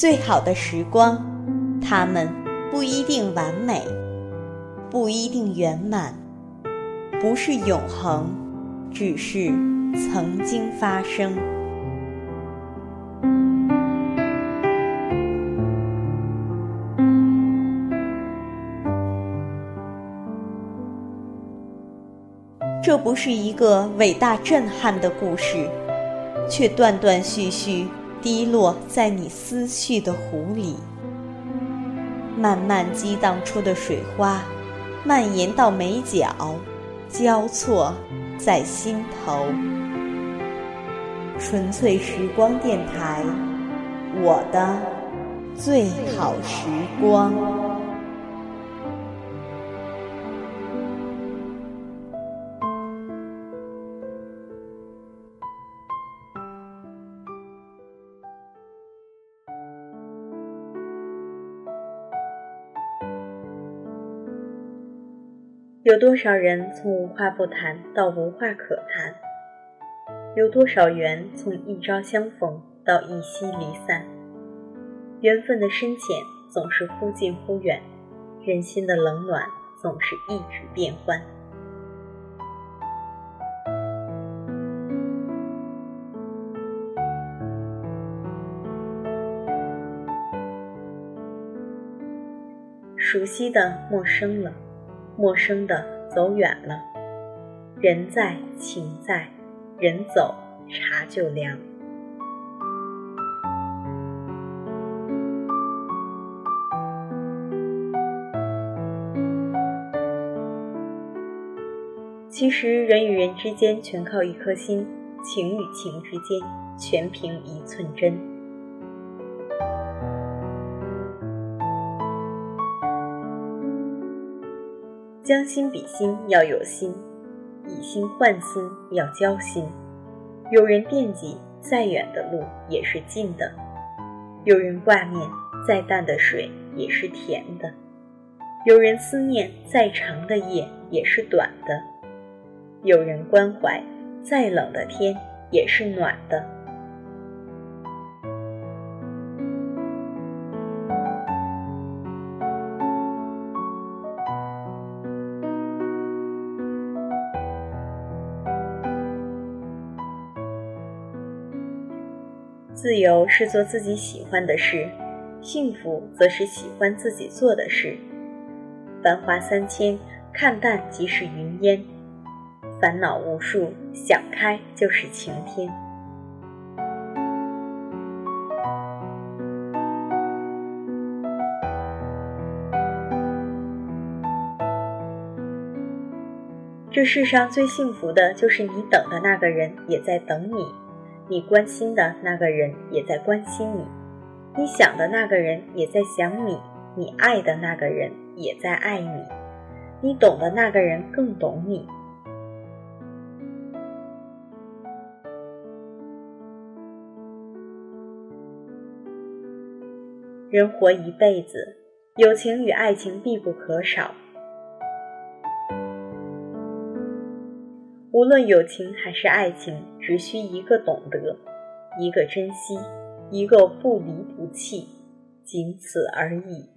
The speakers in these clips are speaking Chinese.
最好的时光，它们不一定完美，不一定圆满，不是永恒，只是曾经发生。这不是一个伟大震撼的故事，却断断续续滴落在你思绪的湖里，慢慢激荡出的水花，蔓延到眉角，交错在心头。纯粹时光电台，我的最好时光。有多少人从无话不谈到无话可谈？有多少缘从一朝相逢到一夕离散？缘分的深浅总是忽近忽远，人心的冷暖总是一直变换。熟悉的陌生了。陌生的走远了，人在情在，人走茶就凉。其实人与人之间全靠一颗心，情与情之间全凭一寸真。将心比心要有心，以心换心要交心。有人惦记，再远的路也是近的；有人挂念，再淡的水也是甜的；有人思念，再长的夜也是短的；有人关怀，再冷的天也是暖的。自由是做自己喜欢的事，幸福则是喜欢自己做的事。繁华三千，看淡即是云烟；烦恼无数，想开就是晴天。这世上最幸福的就是你等的那个人也在等你。你关心的那个人也在关心你，你想的那个人也在想你，你爱的那个人也在爱你，你懂的那个人更懂你。人活一辈子，友情与爱情必不可少。无论友情还是爱情，只需一个懂得，一个珍惜，一个不离不弃，仅此而已。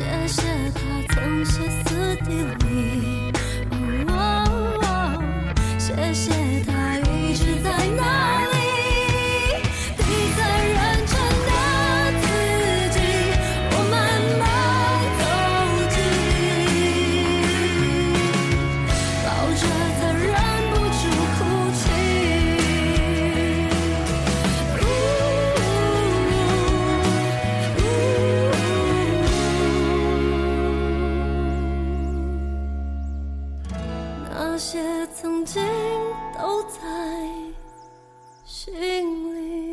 谢谢他曾歇斯底里那些曾经都在心里。